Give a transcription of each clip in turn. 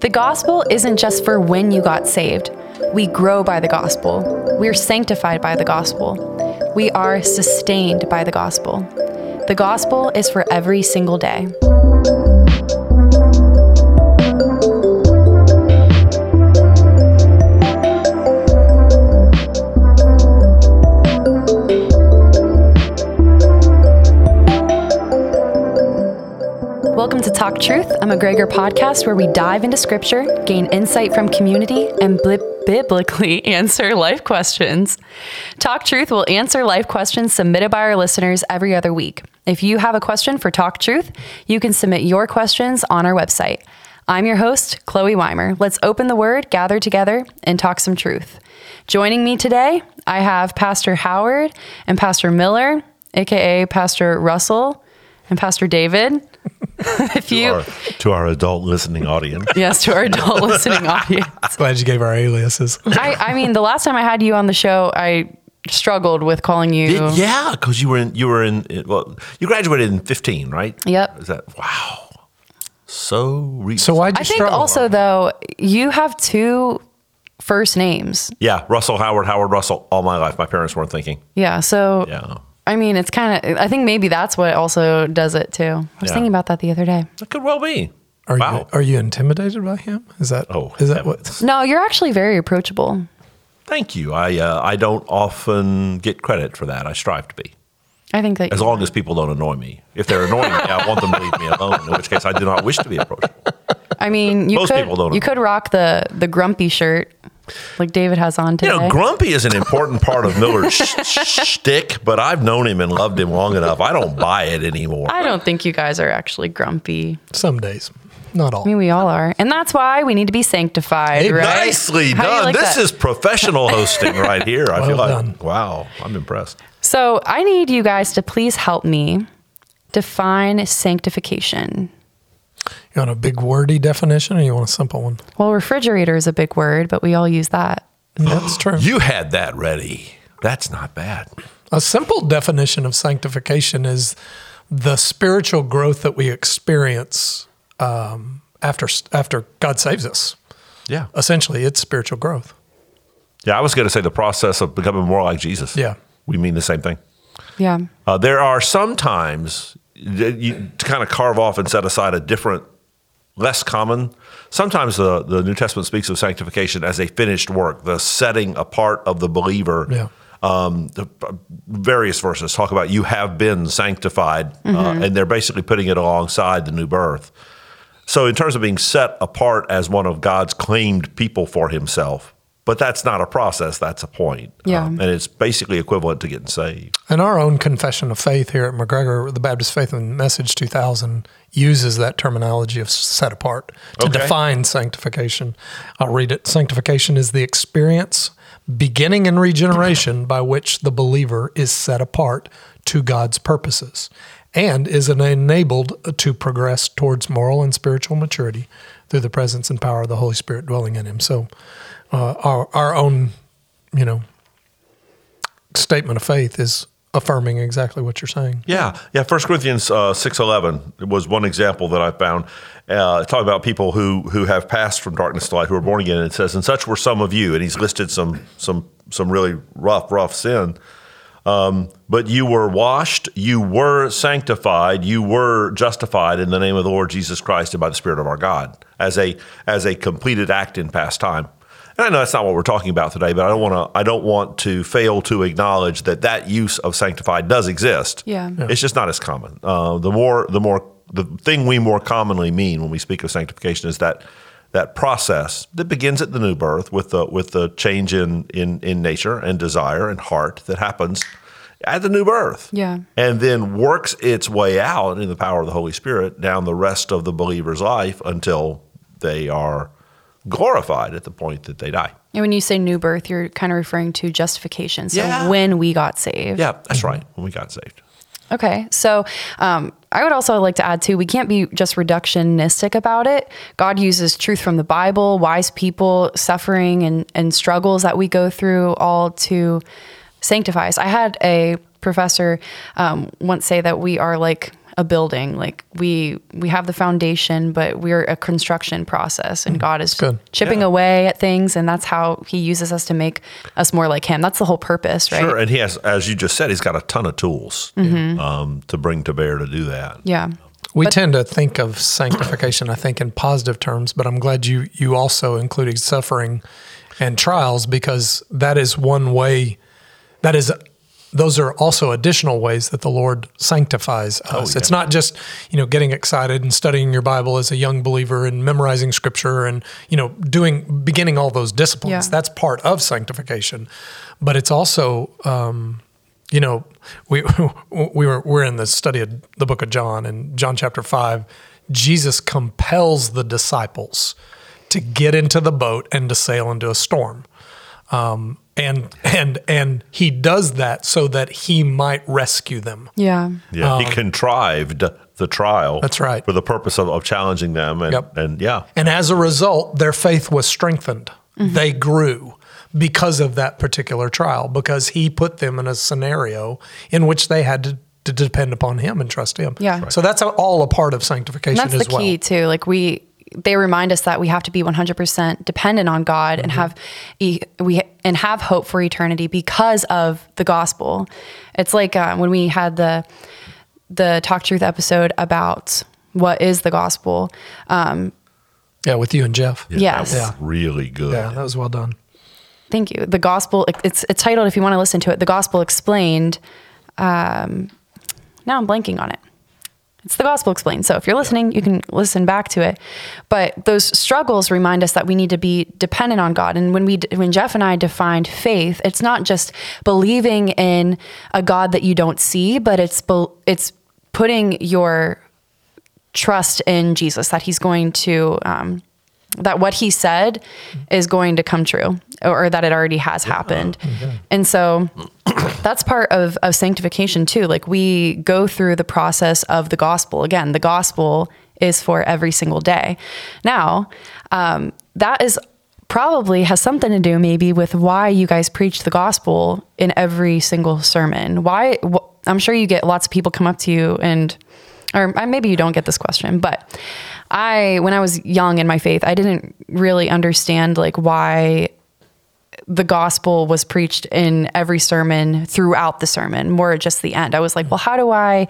The gospel isn't just for when you got saved. We grow by the gospel. We're sanctified by the gospel. We are sustained by the gospel. The gospel is for every single day. Welcome to Talk Truth, I'm a McGregor podcast where we dive into scripture, gain insight from community, and bli- biblically answer life questions. Talk Truth will answer life questions submitted by our listeners every other week. If you have a question for Talk Truth, you can submit your questions on our website. I'm your host, Chloe Weimer. Let's open the word, gather together, and talk some truth. Joining me today, I have Pastor Howard and Pastor Miller, aka Pastor Russell and Pastor David. if to, you our, to our adult listening audience. yes, to our adult listening audience. Glad you gave our aliases. I, I mean, the last time I had you on the show, I struggled with calling you. Did- yeah, because you were in you were in well, you graduated in fifteen, right? Yep. Is that wow? So recent. So why'd you I think struggle? also though you have two first names. yeah, Russell Howard, Howard Russell. All my life, my parents weren't thinking. Yeah. So Yeah, I mean, it's kind of. I think maybe that's what also does it too. I was Yeah. thinking about that the other day. that could well be. Are wow. you are you intimidated by him? Is that Oh, is that what? No, you're actually very approachable. Thank you. I uh, I don't often get credit for that. I strive to be. I think that As long as people don't annoy me. If they're annoying me, I want them to leave me alone. In which case, I do not wish to be approachable. I mean, you Most could people don't you know. could rock the the grumpy shirt like David has on today. You today. know, grumpy is an important part of Miller's sh- sh- shtick, but I've known him and loved him long enough. I don't buy it anymore. I don't think you guys are actually grumpy. Some days, not all. I mean, we all are, and that's why we need to be sanctified, Hey, right? Nicely How do done. like this that? is professional hosting right here. I Well feel like, done. wow, I'm impressed. So I need you guys to please help me define sanctification. You want a big wordy definition, or you want a simple one? Well, refrigerator is a big word, but we all use that. That's true. You had that ready. That's not bad. A simple definition of sanctification is the spiritual growth that we experience um, after after God saves us. Yeah. Essentially, it's spiritual growth. Yeah, I was going to say the process of becoming more like Jesus. Yeah. We mean the same thing. Yeah. Uh, there are some times that you, to kind of carve off and set aside a different, less common. Sometimes the, the New Testament speaks of sanctification as a finished work, the setting apart of the believer. Yeah. Um, the uh, various verses talk about you have been sanctified, uh, and they're basically putting it alongside the new birth. So, in terms of being set apart as one of God's claimed people for Himself, but that's not a process; that's a point. Yeah. Um, and it's basically equivalent to getting saved. And our own confession of faith here at McGregor, the Baptist Faith and Message 2000, uses that terminology of set apart to Okay. define sanctification. I'll read it. Sanctification is the experience, beginning in regeneration, by which the believer is set apart to God's purposes and is enabled to progress towards moral and spiritual maturity through the presence and power of the Holy Spirit dwelling in him. So, uh, our, our own, you know, statement of faith is affirming exactly what you're saying. Yeah, yeah. First Corinthians uh, six eleven was one example that I found. Uh, talking about people who who have passed from darkness to light, who are born again. And it says, "And such were some of you." And he's listed some some some really rough rough sin. Um, but you were washed, you were sanctified, you were justified in the name of the Lord Jesus Christ and by the Spirit of our God, as a as a completed act in past time. And I know that's not what we're talking about today, but I don't want to I don't want to fail to acknowledge that that use of sanctified does exist. Yeah. Yeah. it's just not as common. Uh, the more the more the thing we more commonly mean when we speak of sanctification is that that process that begins at the new birth with the with the change in in in nature and desire and heart that happens at the new birth. Yeah. And then works its way out in the power of the Holy Spirit down the rest of the believer's life until they are glorified at the point that they die. And when you say new birth, you're kind of referring to justification. So Yeah. when we got saved. Yeah, that's right. When we got saved. Okay. So um, I would also like to add, too, we can't be just reductionistic about it. God uses truth from the Bible, wise people, suffering, and, and struggles that we go through all to sanctify us. I had a professor um, once say that we are like a building. Like we we have the foundation, but we're a construction process, and God is good. chipping Yeah. away at things, and that's how He uses us to make us more like Him. That's the whole purpose, right? Sure, and he has, as you just said, he's got a ton of tools Mm-hmm. um, to bring to bear to do that. Yeah. We tend to think of sanctification, I think, in positive terms, but I'm glad you you also included suffering and trials because that is one way. That is, those are also additional ways that the Lord sanctifies us. It's not just you know getting excited and studying your Bible as a young believer and memorizing Scripture and you know doing beginning all those disciplines. Yeah. That's part of sanctification, but it's also. Um, you know, we we were we're in the study of the book of John and John chapter five. Jesus compels the disciples to get into the boat and to sail into a storm, um, and and and he does that so that he might rescue them. Yeah. Yeah, he contrived the trial. Um, That's right. For the purpose of, of challenging them, and, Yep. and yeah, And as a result, their faith was strengthened. They grew because of that particular trial, because he put them in a scenario in which they had to, to depend upon him and trust him. Yeah. Right. So that's all a part of sanctification And that's as the well. key too. Like we, they remind us that we have to be 100% dependent on God and have e- we and have hope for eternity because of the gospel. It's like uh, when we had the the talk truth episode about what is the gospel. Um, Yeah, with you and Jeff. Yes. that was Yeah. really good. Yeah, that was well done. Thank you. The gospel. It's it's titled. If you want to listen to it, the gospel explained. Um, now I'm blanking on it. It's the gospel explained. So if you're listening, you can listen back to it. But those struggles remind us that we need to be dependent on God. And when we, when Jeff and I defined faith, it's not just believing in a God that you don't see, but it's it's putting your trust in Jesus that He's going to. Um, that what he said is going to come true or that it already has happened. And so that's part of, of sanctification too. Like we go through the process of the gospel. Again, the gospel is for every single day. Now, um, that is probably has something to do maybe with why you guys preach the gospel in every single sermon. Why? Wh- I'm sure you get lots of people come up to you and or uh, maybe you don't get this question, but I, when I was young in my faith, I didn't really understand like why the gospel was preached in every sermon throughout the sermon, more at just the end. I was like, well, how do I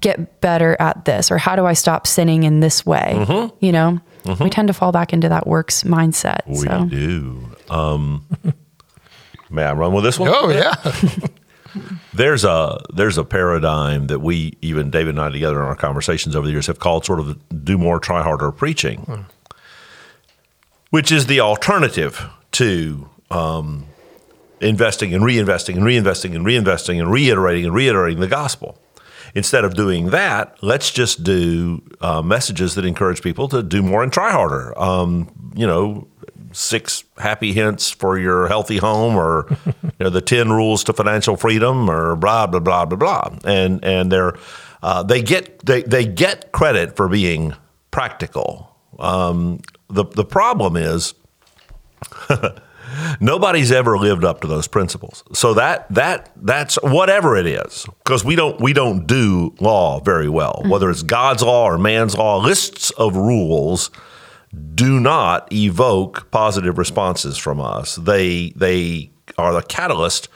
get better at this? Or how do I stop sinning in this way? You know, we tend to fall back into that works mindset. We so do. Um, may I run with this one? Oh yeah. There's a there's a paradigm that we even David and I together in our conversations over the years have called sort of do more, try harder preaching, which is the alternative to um, investing and reinvesting and reinvesting and reinvesting and reiterating and reiterating the gospel. Instead of doing that, let's just do uh, messages that encourage people to do more and try harder. Um, you know, six happy hints for your healthy home, or you know, the ten rules to financial freedom, or blah blah blah blah blah. And and they're uh, they get they they get credit for being practical. Um, the the problem is nobody's ever lived up to those principles. So that that that's whatever it is, because we don't we don't do law very well. Whether it's God's law or man's law, lists of rules do not evoke positive responses from us. They they are the catalyst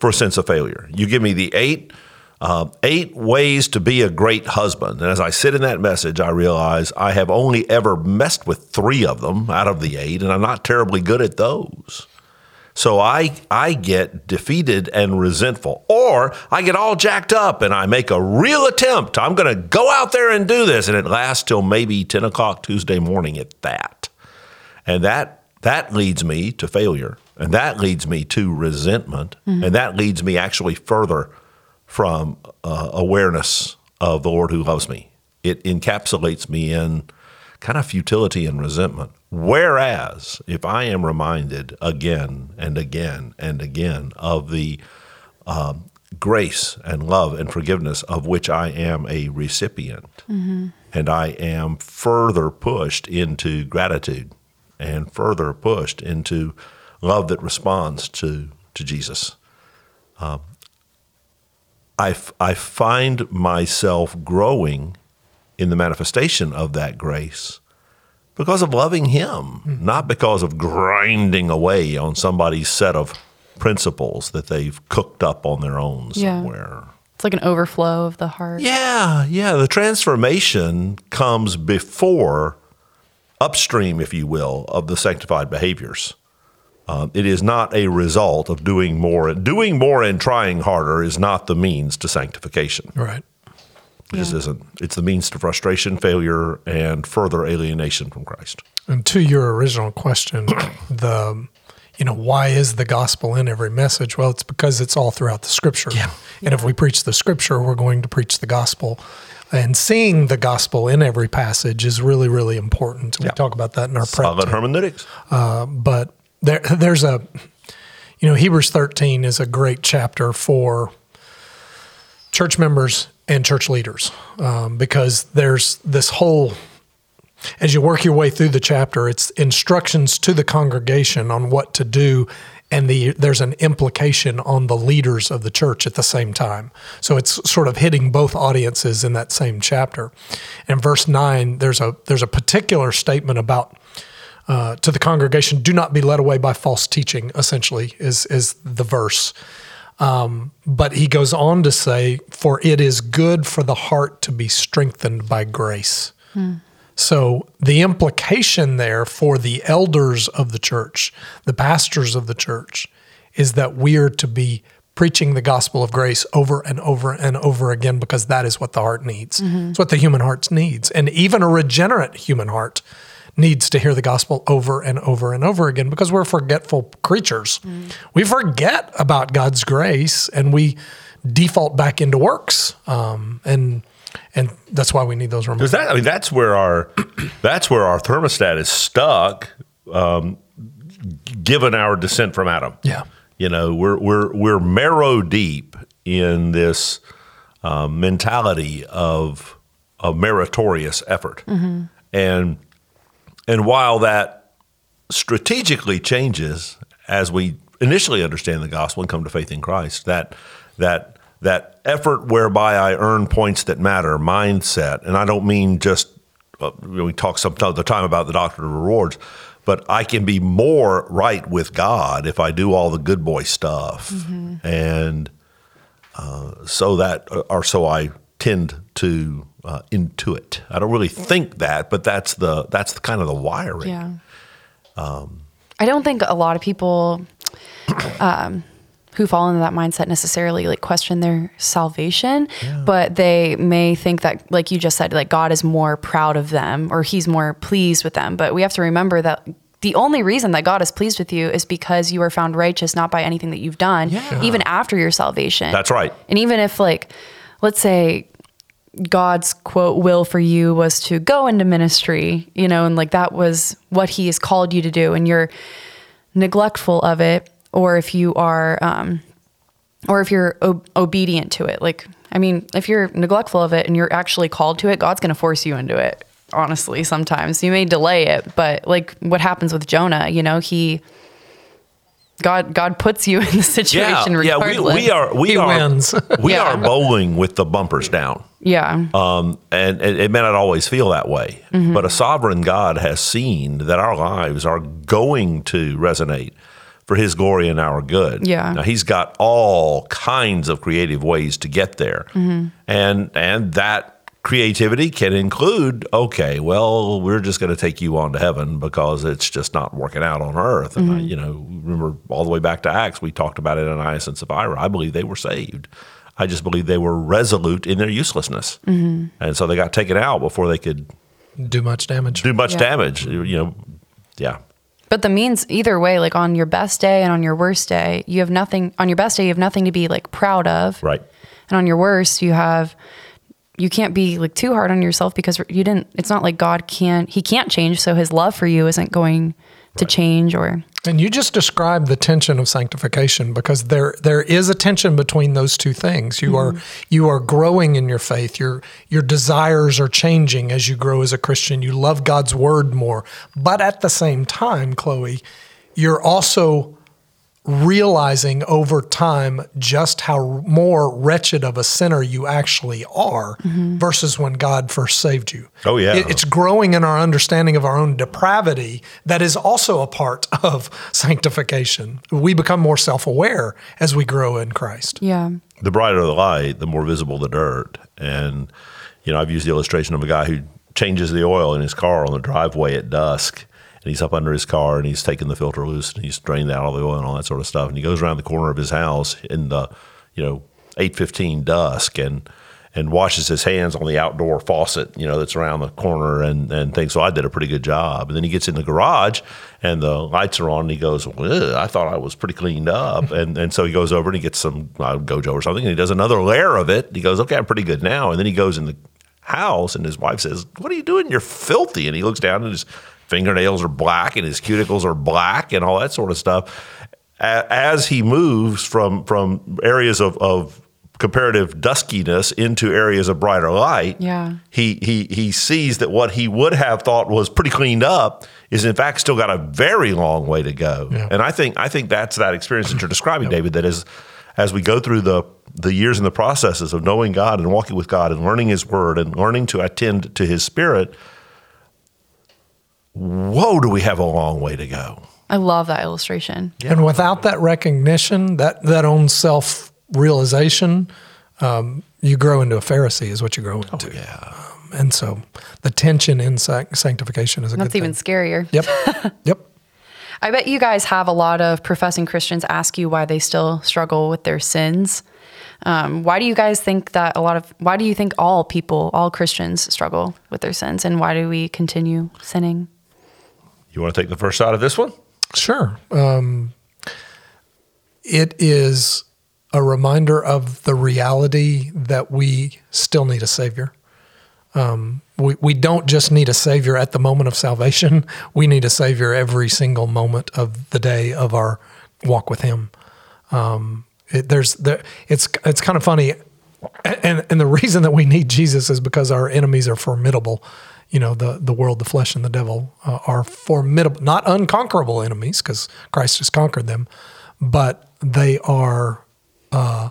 for a sense of failure. You give me the eight uh, eight ways to be a great husband, and as I sit in that message, I realize I have only ever messed with three of them out of the eight, and I'm not terribly good at those. So I I get defeated and resentful, or I get all jacked up and I make a real attempt. I'm going to go out there and do this, and it lasts till maybe ten o'clock Tuesday morning at that, and that that leads me to failure, and that leads me to resentment, and that leads me actually further from uh, awareness of the Lord who loves me. It encapsulates me in kind of futility and resentment. Whereas if I am reminded again and again and again of the um, grace and love and forgiveness of which I am a recipient, and I am further pushed into gratitude and further pushed into love that responds to, to Jesus I, f- I find myself growing in the manifestation of that grace because of loving Him, not because of grinding away on somebody's set of principles that they've cooked up on their own Yeah. somewhere. It's like an overflow of the heart. Yeah, yeah. The transformation comes before upstream, if you will, of the sanctified behaviors. Um, it is not a result of doing more. Doing more and trying harder is not the means to sanctification. Right. It just isn't. It's the means to frustration, failure, and further alienation from Christ. And to your original question, the you know why is the gospel in every message? Well, it's because it's all throughout the scripture. Yeah. And if we preach the scripture, we're going to preach the gospel. And seeing the gospel in every passage is really, really important. We Yeah. talk about that in our prep. Solid team. hermeneutics. Uh, but there there's a you know Hebrews 13 is a great chapter for church members and church leaders um, because there's this whole as you work your way through the chapter it's instructions to the congregation on what to do and the there's an implication on the leaders of the church at the same time so it's sort of hitting both audiences in that same chapter in verse 9 there's a there's a particular statement about uh, to the congregation, do not be led away by false teaching, essentially, is, is the verse. Um, but he goes on to say, for it is good for the heart to be strengthened by grace. So the implication there for the elders of the church, the pastors of the church, is that we are to be preaching the gospel of grace over and over and over again because that is what the heart needs. It's what the human heart needs. And even a regenerate human heart needs to hear the gospel over and over and over again because we're forgetful creatures. We forget about God's grace and we default back into works. Um, and and that's why we need those reminders. That, I mean, that's where our that's where our thermostat is stuck. Um, given our descent from Adam, Yeah. you know, we're we're we're marrow deep in this um, mentality of of meritorious effort, and and while that strategically changes as we initially understand the gospel and come to faith in Christ, that that that effort whereby I earn points that matter mindset, and I don't mean just uh, we talk some of the time about the doctrine of rewards, but I can be more right with God if I do all the good boy stuff, and uh, so that or so I tend to uh, intuit. I don't really think that, but that's the that's the kind of the wiring. Yeah. I don't think a lot of people um, who fall into that mindset necessarily like question their salvation, but they may think that, like you just said, like God is more proud of them or He's more pleased with them. But we have to remember that. The only reason that God is pleased with you is because you are found righteous not by anything that you've done, even after your salvation. That's right. And even if, like, let's say God's quote will for you was to go into ministry, you know, and like that was what He has called you to do, and you're neglectful of it, or if you are, um, or if you're ob- obedient to it. Like, I mean, if you're neglectful of it and you're actually called to it, God's going to force you into it. Honestly, sometimes you may delay it, but like what happens with Jonah, you know, he. God, God puts you in the situation yeah, regardless. we, we are we He are wins. we Yeah. are bowling with the bumpers down. Yeah. Um, and it, it may not always feel that way, Mm-hmm. but a sovereign God has seen that our lives are going to resonate for His glory and our good. Yeah. Now He's got all kinds of creative ways to get there, Mm-hmm. and and that creativity can include okay, well, we're just going to take you on to heaven because it's just not working out on earth. And I, Mm-hmm. you know, remember all the way back to Acts, we talked about it in Ananias and Sapphira. I believe they were saved. I just believe they were resolute in their uselessness, Mm-hmm. and so they got taken out before they could Do much damage. do much Yeah. damage. You know, yeah, But the means either way, like on your best day and on your worst day, you have nothing on your best day, you have nothing to be like proud of. right. And on your worst, you have you can't be like too hard on yourself because you didn't it's not like God can't he can't change, so his love for you isn't going to change or And you just described the tension of sanctification because there there is a tension between those two things. You are mm-hmm. you are growing in your faith. Your your desires are changing as you grow as a Christian. You love God's word more. But at the same time, Chloe, you're also realizing over time just how more wretched of a sinner you actually are mm-hmm. versus when God first saved you. Oh, yeah. It- it's growing in our understanding of our own depravity that is also a part of sanctification. We become more self aware as we grow in Christ. Yeah. the brighter the light, the more visible the dirt. And you know, I've used the illustration of a guy who changes the oil in his car on the driveway at dusk. And he's up under his car and he's taking the filter loose and he's drained out all the oil and all that sort of stuff. And he goes around the corner of his house in the, you know, eight fifteen dusk and and washes his hands on the outdoor faucet, you know, that's around the corner and, and things. So I did a pretty good job. And then he gets in the garage and the lights are on and he goes, well, I thought I was pretty cleaned up. And, and so he goes over and he gets some uh, Gojo or something and he does another layer of it. He goes, okay, I'm pretty good now. And then he goes in the house and his wife says, what are you doing? You're filthy. And he looks down and his fingernails are black and his cuticles are black and all that sort of stuff. As he moves from, from areas of, of comparative duskiness into areas of brighter light, Yeah. he he he sees that what he would have thought was pretty cleaned up is in fact still got a very long way to go. Yeah. And I think I think that's that experience that you're describing, David. That is, as we go through the the years and the processes of knowing God and walking with God and learning His Word and learning to attend to His Spirit. Whoa, do we have a long way to go? I love that illustration. And without that recognition, that, that own self realization, um, you grow into a Pharisee, is what you grow into. Yeah. And so the tension in sanctification is a That's good even scarier. Yep. yep. I bet you guys have a lot of professing Christians ask you why they still struggle with their sins. Um, why do you guys think that a lot of, why do you think all people, all Christians struggle with their sins? And why do we continue sinning? You want to take the first shot of this one? Sure. Um, it is a reminder of the reality that we still need a Savior. Um, we, we don't just need a Savior at the moment of salvation, we need a Savior every single moment of the day of our walk with Him. Um, it, there's there, it's it's kind of funny, and and the reason that we need Jesus is because our enemies are formidable. You know, the the world, the flesh, and the devil uh, are formidable, not unconquerable enemies, because Christ has conquered them, but they are uh,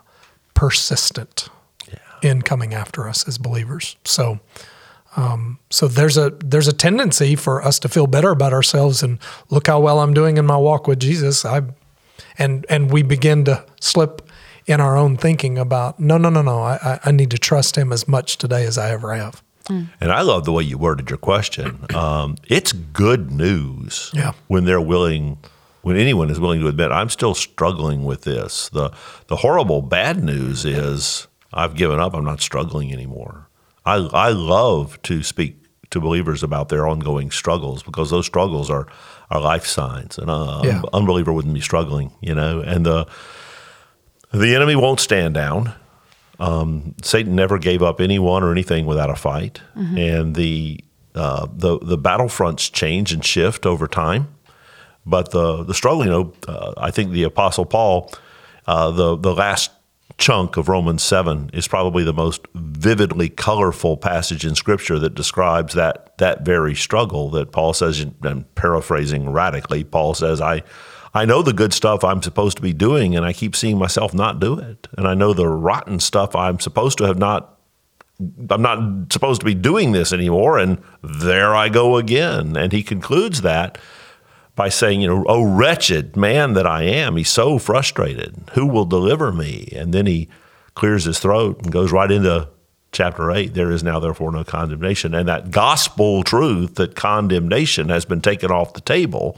persistent in coming after us as believers. So. Um, so there's a there's a tendency for us to feel better about ourselves and look how well I'm doing in my walk with Jesus. I and and we begin to slip in our own thinking about no no no no I- I need to trust Him as much today as I ever have. Mm. And I love the way you worded your question. Um, it's good news Yeah. when they're willing, when anyone is willing to admit, I'm still struggling with this. The, the horrible bad news is I've given up. I'm not struggling anymore. I, I love to speak to believers about their ongoing struggles because those struggles are, are life signs. And uh, an Yeah. unbeliever wouldn't be struggling, you know. And the, the enemy won't stand down. Satan never gave up anyone or anything without a fight, and the uh, the the battlefronts change and shift over time. But the the struggle, you know, uh, I think the Apostle Paul, uh, the the last chunk of Romans seven is probably the most vividly colorful passage in Scripture that describes that that very struggle. That Paul says, and paraphrasing radically, Paul says, "I." I know the good stuff I'm supposed to be doing, and I keep seeing myself not do it. And I know the rotten stuff I'm supposed to have not I'm not supposed to be doing this anymore. And there I go again. And he concludes that by saying, you know, oh, wretched man that I am. He's so frustrated. Who will deliver me? And then he clears his throat and goes right into chapter 8. There is now, therefore, no condemnation. And that gospel truth that condemnation has been taken off the table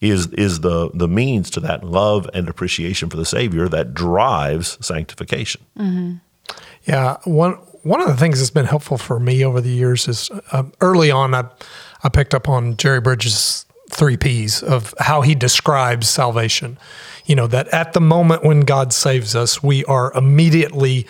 is is the the means to that love and appreciation for the Savior that drives sanctification. Yeah, one one of the things that's been helpful for me over the years is uh, early on I I picked up on Jerry Bridges' three P's of how he describes salvation. You know that at the moment when God saves us, we are immediately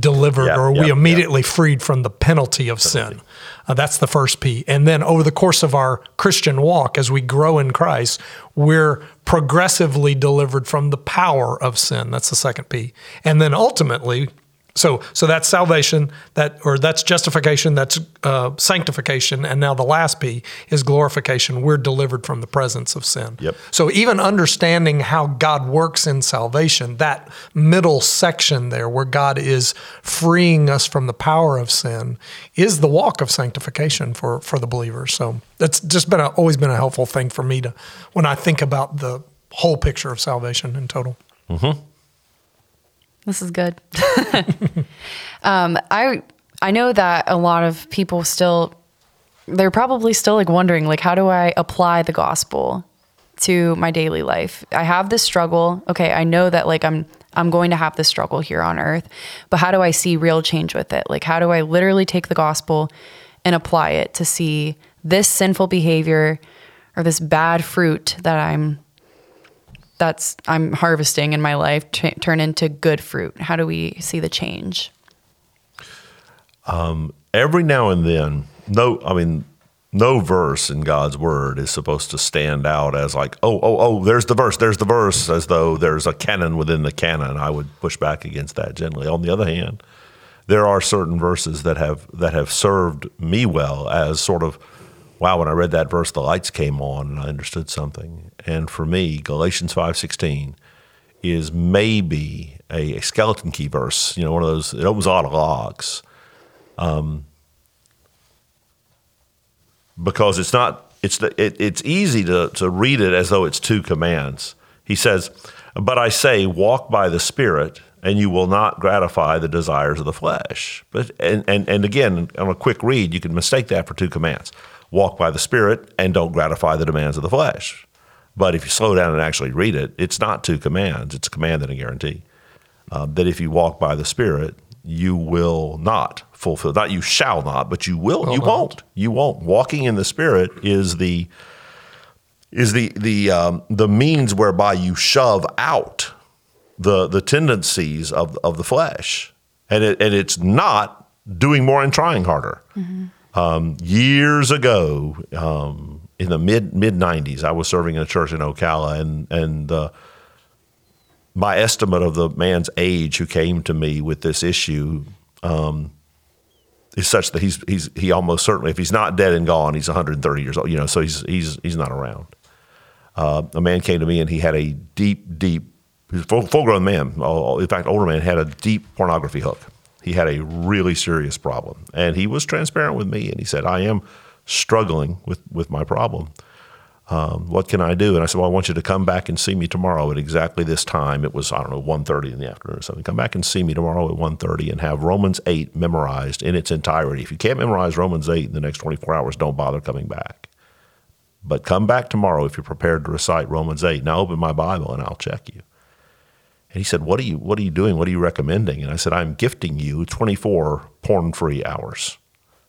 delivered Yeah, or yeah, we yeah. immediately freed from the penalty of sin. Uh, that's the first P. And then over the course of our Christian walk, as we grow in Christ, we're progressively delivered from the power of sin. That's the second P. And then ultimately, So, so that's salvation, that or that's justification, that's uh, sanctification, and now the last P is glorification. We're delivered from the presence of sin. Yep. So, even understanding how God works in salvation, that middle section there, where God is freeing us from the power of sin, is the walk of sanctification for for the believer. So, that's just been a, always been a helpful thing for me to when I think about the whole picture of salvation in total. This is good. um, I I know that a lot of people still they're probably still like wondering like how do I apply the gospel to my daily life? I have this struggle. Okay, I know that like I'm I'm going to have this struggle here on earth, but how do I see real change with it? Like how do I literally take the gospel and apply it to see this sinful behavior or this bad fruit that I'm that's I'm harvesting in my life t- turn into good fruit? How do we see the change? Um, every now and then, no, I mean, no verse in God's word is supposed to stand out as like, oh, oh, oh, there's the verse, there's the verse, as though there's a canon within the canon. I would push back against that gently. On the other hand, there are certain verses that have that have served me well as sort of, wow, when I read that verse, the lights came on and I understood something. And for me, Galatians five sixteen is maybe a, a skeleton key verse. You know, one of those. It opens a lot of logs. Um, because it's not it's the, it, it's easy to, to read it as though it's two commands. He says, "But I say, walk by the Spirit, and you will not gratify the desires of the flesh." But and and, and again, on a quick read, you can mistake that for two commands: walk by the Spirit, and don't gratify the demands of the flesh. But if you slow down and actually read it, it's not two commands; it's a command and a guarantee uh, that if you walk by the Spirit, you will not fulfill. Not you shall not, but you will. you not. won't. You won't. Walking in the Spirit is the is the the um, the means whereby you shove out the the tendencies of of the flesh, and it and it's not doing more and trying harder. Um, years ago, um, in the mid mid '90s, I was serving in a church in Ocala, and and uh, my estimate of the man's age who came to me with this issue um, is such that he's he's he almost certainly, if he's not dead and gone, he's 130 years old. You know, so he's he's he's not around. Uh, a man came to me and he had a deep, deep, full grown man. uh, In fact, older man had a deep pornography hook. He had a really serious problem, and he was transparent with me. And he said, "I am struggling with with my problem." um, what can I do? And I said, well, I want you to come back and see me tomorrow at exactly this time. It was, I don't know, 1.30 in the afternoon or something. Come back and see me tomorrow at 1.30 and have Romans 8 memorized in its entirety. If you can't memorize Romans 8 in the next 24 hours, don't bother coming back. But come back tomorrow if you're prepared to recite Romans 8. Now open my Bible and I'll check you. And he said, what are you, what are you doing? What are you recommending? And I said, I'm gifting you 24 porn-free hours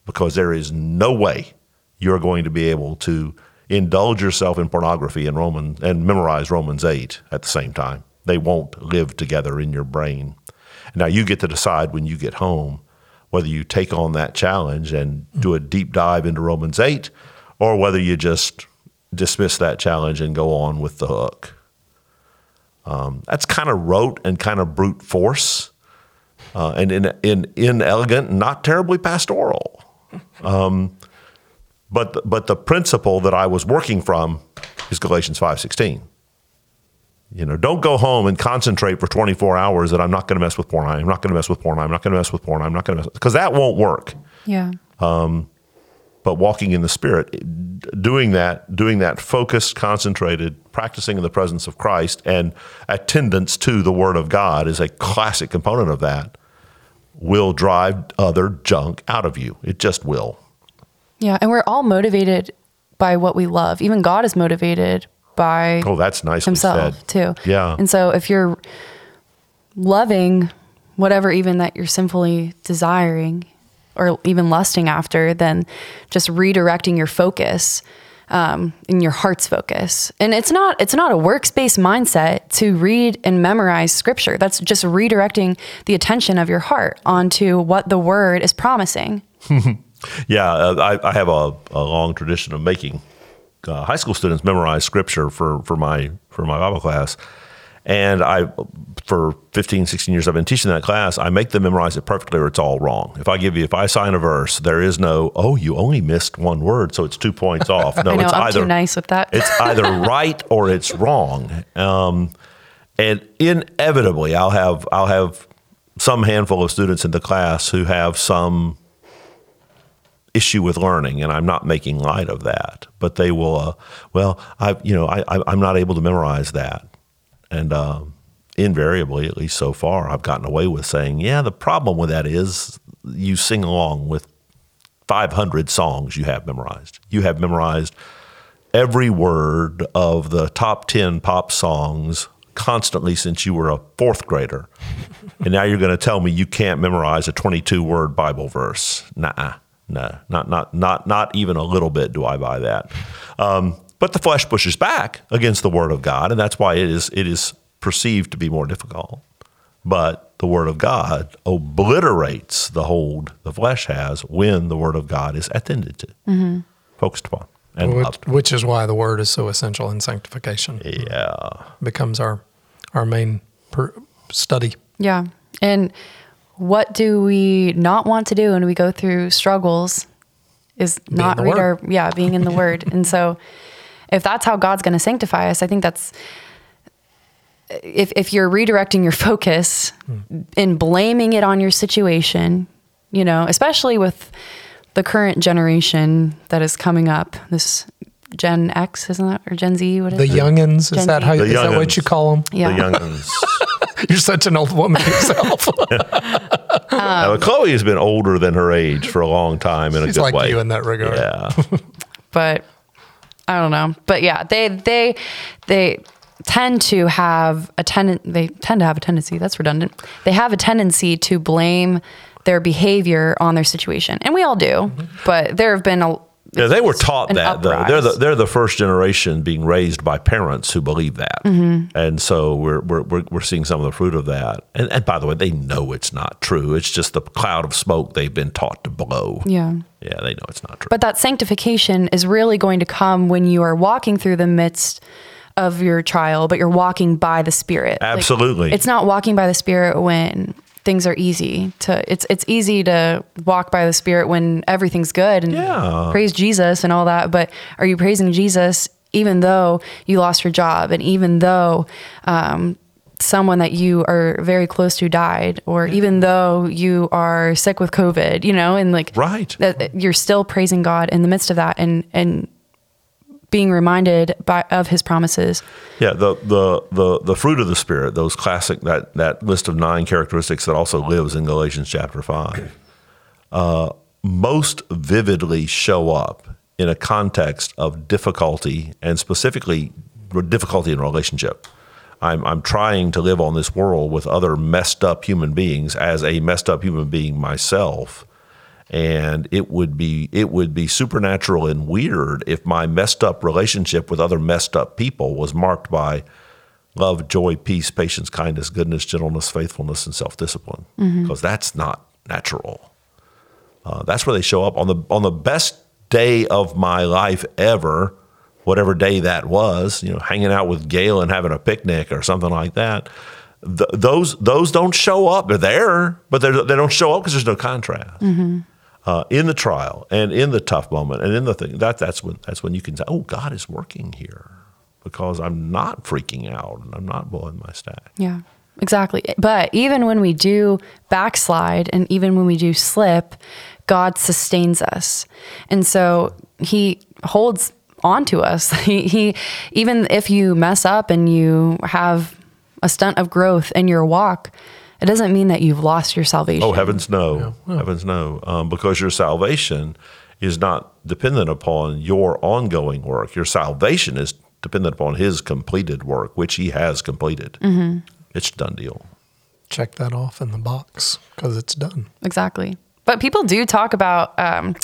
because there is no way you're going to be able to indulge yourself in pornography and Roman and memorize Romans 8 at the same time. They won't live together in your brain. Now you get to decide when you get home whether you take on that challenge and do a deep dive into Romans 8 or whether you just dismiss that challenge and go on with the hook. Um, that's kind of rote and kind of brute force uh, and in, in, inelegant, and not terribly pastoral. Um, but the, but the principle that I was working from is Galatians five sixteen. You know, don't go home and concentrate for 24 hours that I'm not going to mess with porn. I'm not going to mess with porn. I'm not going to mess with porn. I'm not going to mess because that won't work. Yeah. But walking in the Spirit, doing that, doing that focused, concentrated, practicing in the presence of Christ, and attendance to the Word of God is a classic component of that. Will drive other junk out of you. It just will. Yeah. And we're all motivated by what we love. Even God is motivated by Oh, that's nicely himself said. too. Yeah. And so if you're loving whatever even that you're sinfully desiring or even lusting after, then just redirecting your focus um, in your heart's focus. And it's not it's not a works-based mindset to read and memorize scripture. That's just redirecting the attention of your heart onto what the word is promising. Yeah, uh, I, I have a, a long tradition of making uh, high school students memorize scripture for, for my for my Bible class, And I, for 15, 16 years I've been teaching that class, I make them memorize it perfectly or it's all wrong. If I give you, if I sign a verse, there is no, oh, you only missed one word, so it's two points off. No, know, it's I'm either nice with that. it's either right or it's wrong. Um, and inevitably, I'll have I'll have some handful of students in the class who have some issue with learning, and I'm not making light of that. But they will, uh, well, I you know I, I I'm not able to memorize that, and um, invariably, at least so far, I've gotten away with saying, yeah, the problem with that is you sing along with 500 songs you have memorized. You have memorized every word of the top 10 pop songs constantly since you were a fourth grader. and now you're going to tell me you can't memorize a 22 word Bible verse. Nah, no, not, not, not, not even a little bit do I buy that. Um, but the flesh pushes back against the word of God, and that's why it is, it is perceived to be more difficult. But the word of God obliterates the hold the flesh has when the word of God is attended to, mm-hmm. focused upon, and which, loved. which is why the word is so essential in sanctification. Yeah. becomes our our main per study. Yeah. And what do we not want to do when we go through struggles is not read Word. our yeah, being in the word. and so if that's how God's going to sanctify us, I think that's if if you're redirecting your focus hmm. and blaming it on your situation, you know, especially with the current generation that is coming up, this Gen X, isn't that or Gen Z? What is The it? youngins, is that Z. how The is that what you call them? Yeah. The youngins. You're such an old woman yourself. Now, Chloe has been older than her age for a long time in a She's good like way. you in that regard. yeah. but I don't know. But yeah, they they they tend to have a tendon they tend to have a tendency, that's redundant. They have a tendency to blame their behavior on their situation. And we all do. But there have been a Yeah, they were taught that though. They're the they're the first generation being raised by parents who believe that, Mm-hmm. and so we're, we're we're seeing some of the fruit of that. And, and by the way, they know it's not true. It's just the cloud of smoke they've been taught to blow. Yeah. Yeah, they know it's not true. But that sanctification is really going to come when you are walking through the midst of your trial, but you're walking by the Spirit. Like, Absolutely. it's not walking by the Spirit when things are easy. To it's it's easy to walk by the Spirit when everything's good and Yeah. praise Jesus and all that. But are you praising Jesus even though you lost your job and even though um, someone that you are very close to died, or even though you are sick with COVID, you know, and like Right. that you're still praising God in the midst of that and and being reminded by of his promises. Yeah, the, the the the fruit of the spirit, those classic that that list of nine characteristics that also lives in Galatians chapter five, uh, most vividly show up in a context of difficulty and specifically difficulty in relationship. I'm I'm trying to live on this world with other messed up human beings as a messed up human being myself and it would be it would be supernatural and weird if my messed up relationship with other messed up people was marked by love, joy, peace, patience, kindness, goodness, gentleness, faithfulness, and self-discipline because that's not natural. Uh, that's where they show up on the on the best day of my life ever, whatever day that was. You know, hanging out with Gail and having a picnic or something like that. Th- those those don't show up. They're there, but they're, they don't show up because there's no contrast. Uh, in the trial and in the tough moment and in the thing that that's when that's when you can say, oh, God is working here because I'm not freaking out and I'm not blowing my stack. Yeah, exactly. But even when we do backslide and even when we do slip, God sustains us. And so he holds on to us. He, he even if you mess up and you have a stunt of growth in your walk, it doesn't mean that you've lost your salvation. Oh, heavens no. Heavens no. Um, because your salvation is not dependent upon your ongoing work. Your salvation is dependent upon his completed work, which he has completed. It's a done deal. Check that off in the box because it's done. Exactly. But people do talk about um,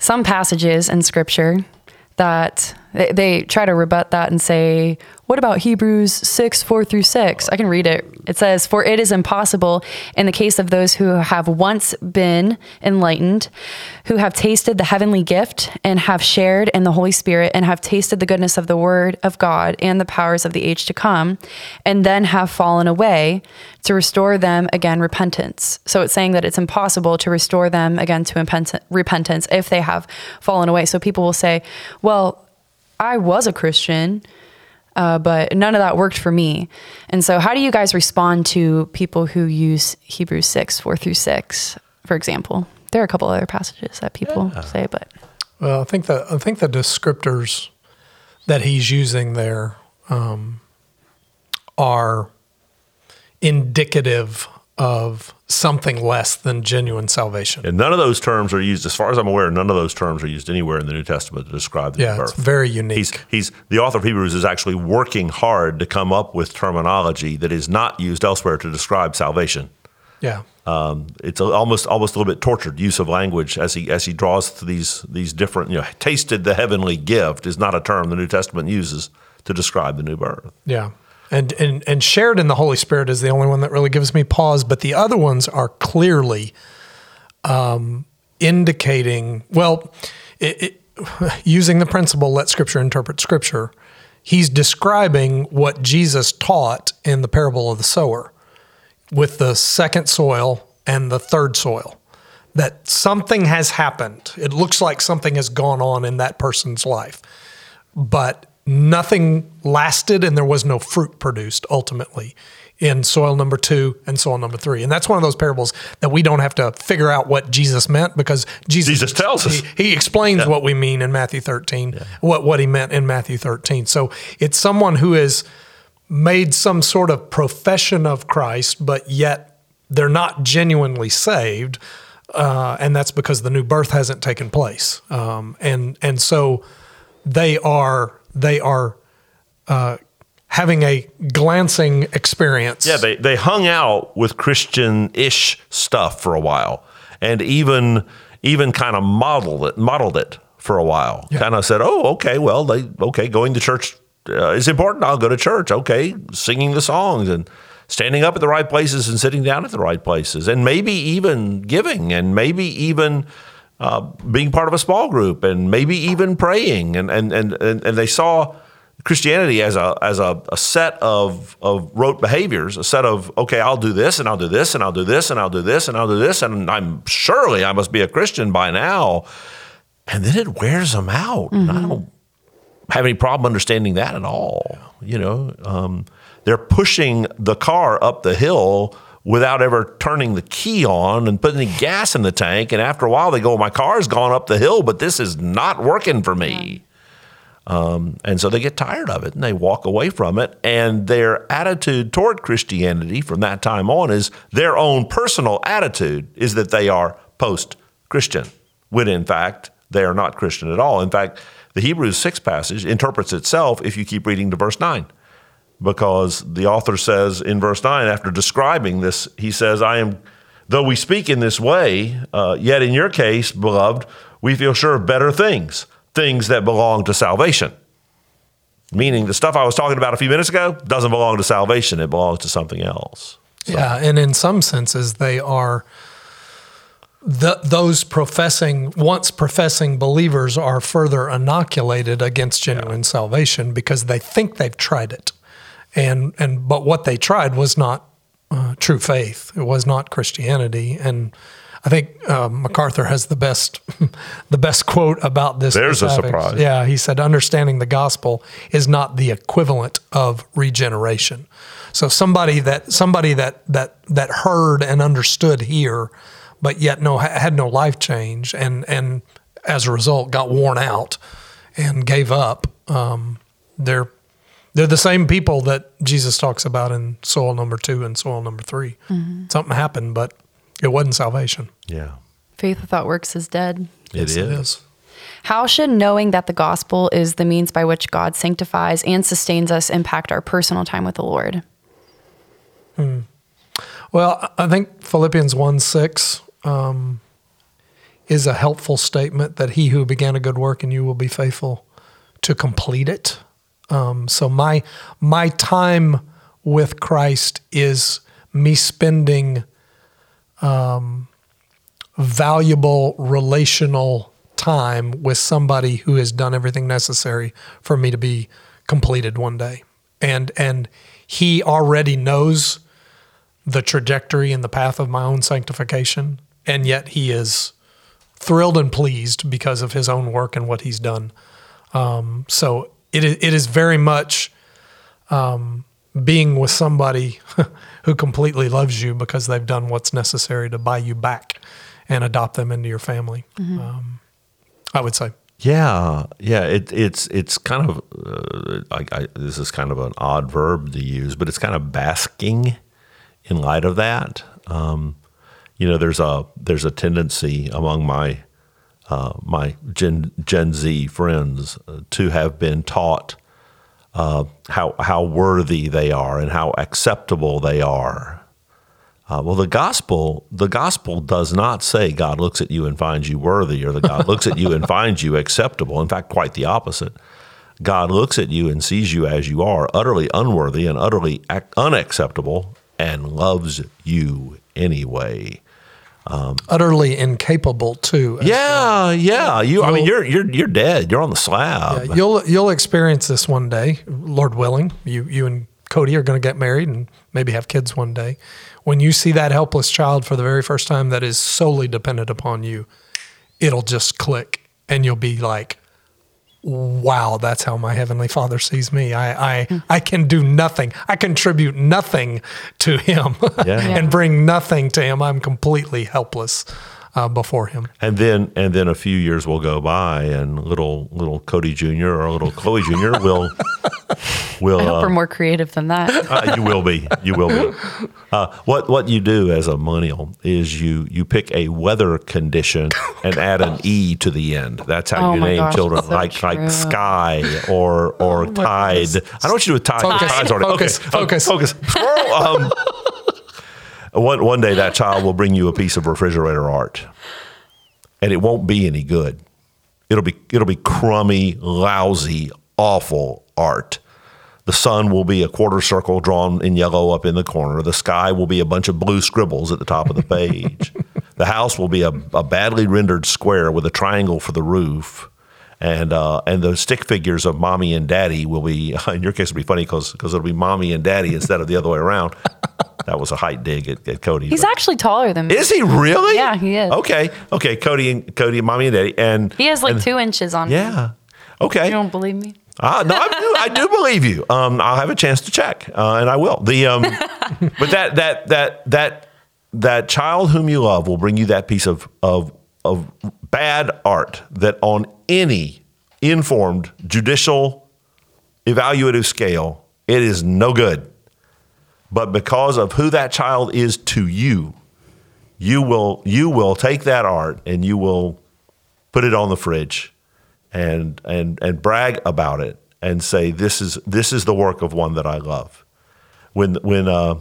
some passages in scripture that They, they try to rebut that and say, what about Hebrews 6, 4 through 6? I can read it. It says, For it is impossible in the case of those who have once been enlightened, who have tasted the heavenly gift and have shared in the Holy Spirit and have tasted the goodness of the Word of God and the powers of the age to come, and then have fallen away, to restore them again repentance. So it's saying that it's impossible to restore them again to repentance if they have fallen away. So people will say, Well, I was a Christian uh, but none of that worked for me. And so, how do you guys respond to people who use Hebrews 6, 4 through 6, for example? There are a couple other passages that people yeah. say, but. Well, I think the I think the descriptors that he's using there um, are indicative of something less than genuine salvation. And none of those terms are used, as far as I'm aware, none of those terms are used anywhere in the New Testament to describe the yeah, birth. it's very unique. He's, he's the author of Hebrews is actually working hard to come up with terminology that is not used elsewhere to describe salvation. Yeah. Um, it's a, almost almost a little bit tortured use of language as he as he draws to these these different you know tasted the heavenly gift is not a term the New Testament uses to describe the new birth. Yeah and, and and shared in the Holy Spirit is the only one that really gives me pause. But the other ones are clearly um, indicating well, it, it, using the principle "let Scripture interpret Scripture." He's describing what Jesus taught in the parable of the sower, with the second soil and the third soil. That something has happened. It looks like something has gone on in that person's life, but nothing lasted and there was no fruit produced ultimately in soil number two and soil number three. And that's one of those parables that we don't have to figure out what Jesus meant because Jesus, Jesus tells us. He, he explains yeah. what we mean in Matthew 13, yeah. what, what he meant in Matthew 13. So it's someone who has made some sort of profession of Christ, but yet they're not genuinely saved. Uh, and that's because the new birth hasn't taken place. Um, and, and so they are they are uh, having a glancing experience. Yeah, they, they hung out with Christian ish stuff for a while and even even kind of modeled it modeled it for a while. Yeah. Kind of said, "Oh, okay, well, they okay, going to church uh, is important. I'll go to church. Okay, singing the songs and standing up at the right places and sitting down at the right places, and maybe even giving, and maybe even uh, being part of a small group and maybe even praying. And, and, and, and, they saw Christianity as a, as a, a set of, of rote behaviors, a set of, okay, I'll do this and I'll do this and I'll do this and I'll do this and I'll do this. And I'm surely I must be a Christian by now. And then it wears them out. Mm-hmm. I don't have any problem understanding that at all. You know, um, they're pushing the car up the hill without ever turning the key on and putting any gas in the tank. And after a while, they go, My car's gone up the hill, but this is not working for me. Um, and so they get tired of it and they walk away from it. And their attitude toward Christianity from that time on is their own personal attitude is that they are post Christian, when in fact they are not Christian at all. In fact, the Hebrews 6 passage interprets itself if you keep reading to verse 9 because the author says in verse 9, after describing this, he says, I am, though we speak in this way, uh, yet in your case, beloved, we feel sure of better things, things that belong to salvation. Meaning the stuff I was talking about a few minutes ago doesn't belong to salvation, it belongs to something else. So. Yeah, and in some senses, they are. The, those professing once professing believers are further inoculated against genuine yeah. salvation because they think they've tried it and and but what they tried was not uh, true faith. It was not Christianity, and I think uh, MacArthur has the best the best quote about this. There's a surprise. Yeah, he said, "Understanding the gospel is not the equivalent of regeneration." So somebody that somebody that that that heard and understood here, but yet no had no life change, and and as a result got worn out and gave up. Um, they're they're the same people that Jesus talks about in soil number two and soil number 3 mm-hmm. Something happened, but it wasn't salvation. Yeah. Faith without works is dead. It, yes, is. it is. How should knowing that the gospel is the means by which God sanctifies and sustains us impact our personal time with the Lord? Hmm. Well, I think Philippians 1 6 um, is a helpful statement that he who began a good work in you will be faithful to complete it. Um, so my my time with Christ is me spending um, valuable relational time with somebody who has done everything necessary for me to be completed one day. And and he already knows the trajectory and the path of my own sanctification, and yet he is thrilled and pleased because of his own work and what he's done. Um, so it is, it is very much um, being with somebody who completely loves you because they've done what's necessary to buy you back and adopt them into your family. Um, I would say. Yeah, yeah. It, it's it's kind of uh, I, I, this is kind of an odd verb to use, but it's kind of basking in light of that. Um, you know, there's a there's a tendency among my uh, my Gen Gen Z friends uh, to have been taught uh, how how worthy they are and how acceptable they are. Uh, well, the gospel the gospel does not say God looks at you and finds you worthy, or that God looks at you and finds you acceptable. In fact, quite the opposite. God looks at you and sees you as you are, utterly unworthy and utterly ac- unacceptable, and loves you anyway. Um, Utterly incapable too. Yeah, yeah. You. I mean, You'll- you're you're you're dead. You're on the slab. Yeah, you'll you'll experience this one day, Lord willing. You you and Cody are going to get married and maybe have kids one day. When you see that helpless child for the very first time that is solely dependent upon you, it'll just click and you'll be like, "Wow, that's how my heavenly Father sees me. I I, I can do nothing. I contribute nothing to him Yeah. and bring nothing to him. I'm completely helpless uh, before him." And then and then a few years will go by, and little little Cody Jr. or little Chloe Jr. will will I hope uh, we're more creative than that. uh, you will be you will be. Uh, what what you do as a millennial is you you pick a weather condition and add an e to the end. That's how Oh you name gosh, children, so like true. like sky or or tide. I know what you do with tide. Focus, Tide's already focus, okay. focus. focus. Squirrel. Um, one one day that child will bring you a piece of refrigerator art, and it won't be any good. It'll be it'll be crummy, lousy, awful art. The sun will be a quarter circle drawn in yellow up in the corner. The sky will be a bunch of blue scribbles at the top of the page. the house will be a, a badly rendered square with a triangle for the roof. And uh, and the stick figures of mommy and daddy will be in your case it'll be funny because it'll be mommy and daddy instead of the other way around. That was a height dig at, at Cody. He's but- actually taller than me. is he really? Yeah, he is. Okay, okay. Cody and Cody, mommy and daddy, and He has like and- two inches on. Yeah. Okay. You don't believe me? Ah, no, I do, I do believe you. Um, I'll have a chance to check, uh, and I will. The um, but that that that that that child whom you love will bring you that piece of of of bad art that on any informed judicial evaluative scale it is no good. But because of who that child is to you, you will you will take that art and you will put it on the fridge and and and brag about it and say this is this is the work of one that I love. When when uh,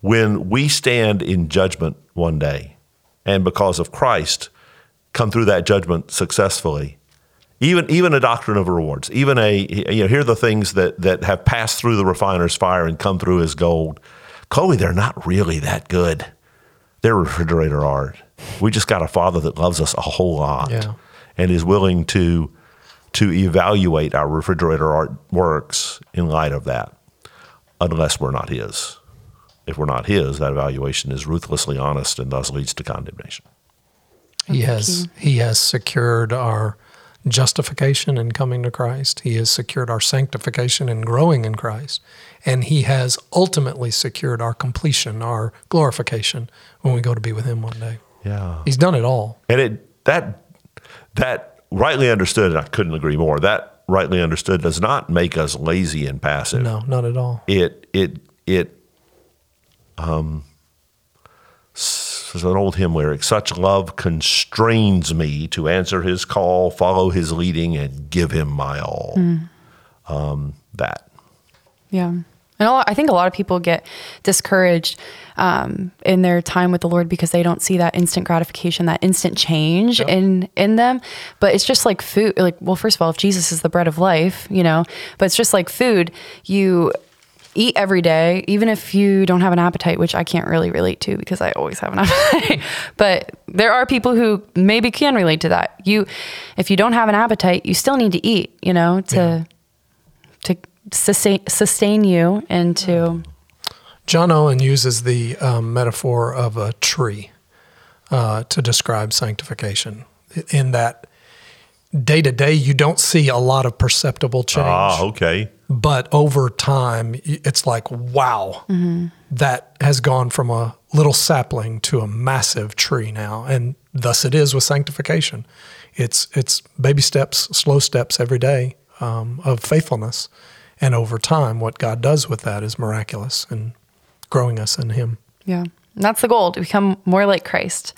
when we stand in judgment one day, and because of Christ, come through that judgment successfully. Even even a doctrine of rewards, even a you know here are the things that that have passed through the refiner's fire and come through as gold. Chloe, they're not really that good. They're refrigerator art. We just got a father that loves us a whole lot Yeah. and is willing to to evaluate our refrigerator art works in light of that, unless we're not his. If we're not his, that evaluation is ruthlessly honest and thus leads to condemnation. He has he has secured our justification in coming to Christ. He has secured our sanctification and growing in Christ. And he has ultimately secured our completion, our glorification when we go to be with him one day. Yeah. He's done it all. And it that that rightly understood, and I couldn't agree more. That rightly understood does not make us lazy and passive. No, not at all. It it it um there's an old hymn lyric, such love constrains me to answer his call, follow his leading, and give him my all. Um, that. Yeah. And a lot, I think a lot of people get discouraged um, in their time with the Lord because they don't see that instant gratification, that instant change in in them. But it's just like food. Like, well, first of all, if Jesus is the bread of life, you know, but it's just like food. You eat every day, even if you don't have an appetite, which I can't really relate to because I always have an appetite. but there are people who maybe can relate to that. You, if you don't have an appetite, you still need to eat. You know, to to sustain sustain you and to. John Owen uses the um, metaphor of a tree uh, to describe sanctification. In that day to day, you don't see a lot of perceptible change. Ah, okay. but over time it's like wow that has gone from a little sapling to a massive tree now and thus it is with sanctification it's it's baby steps slow steps every day um, of faithfulness and over time what god does with that is miraculous and growing us in him Yeah. That's the goal to become more like Christ.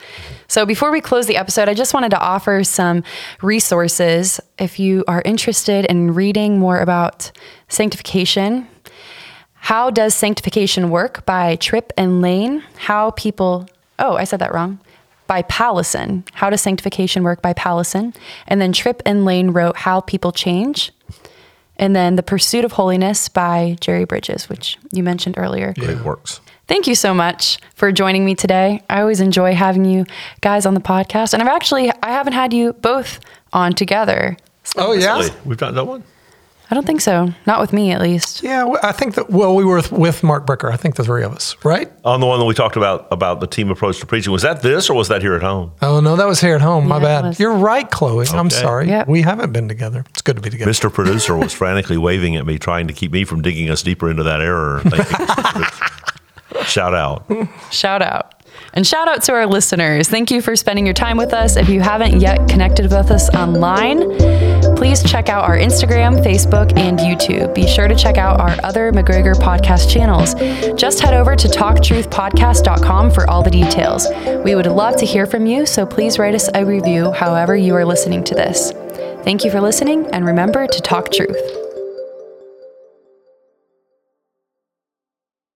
So, before we close the episode, I just wanted to offer some resources if you are interested in reading more about sanctification. How Does Sanctification Work by Tripp and Lane. How People, oh, I said that wrong. By Powlison. How Does Sanctification Work by Powlison. And then Tripp and Lane wrote How People Change. And then The Pursuit of Holiness by Jerry Bridges, which you mentioned earlier. Great works. Thank you so much for joining me today. I always enjoy having you guys on the podcast. And I've actually I haven't had you both on together. oh yeah Really? We've not done one? I don't think so. Not with me at least. yeah I think that well we were with, with mark bricker i think the three of us right On the one that we talked about about the team approach to preaching. Was that this or was that here at home? oh no that was here at home my Yeah, it bad was. you're right chloe i'm sorry Yeah. we haven't been together it's good to be together Mr. Producer was frantically waving at me, trying to keep me from digging us deeper into that error. Thank you, Mr. Producer. Shout out. Shout out. And shout out to our listeners. Thank you for spending your time with us. If you haven't yet connected with us online, please check out our Instagram, Facebook, and YouTube. Be sure to check out our other McGregor podcast channels. Just head over to talktruthpodcast.com for all the details. We would love to hear from you, so please write us a review however you are listening to this. Thank you for listening, and remember to talk truth.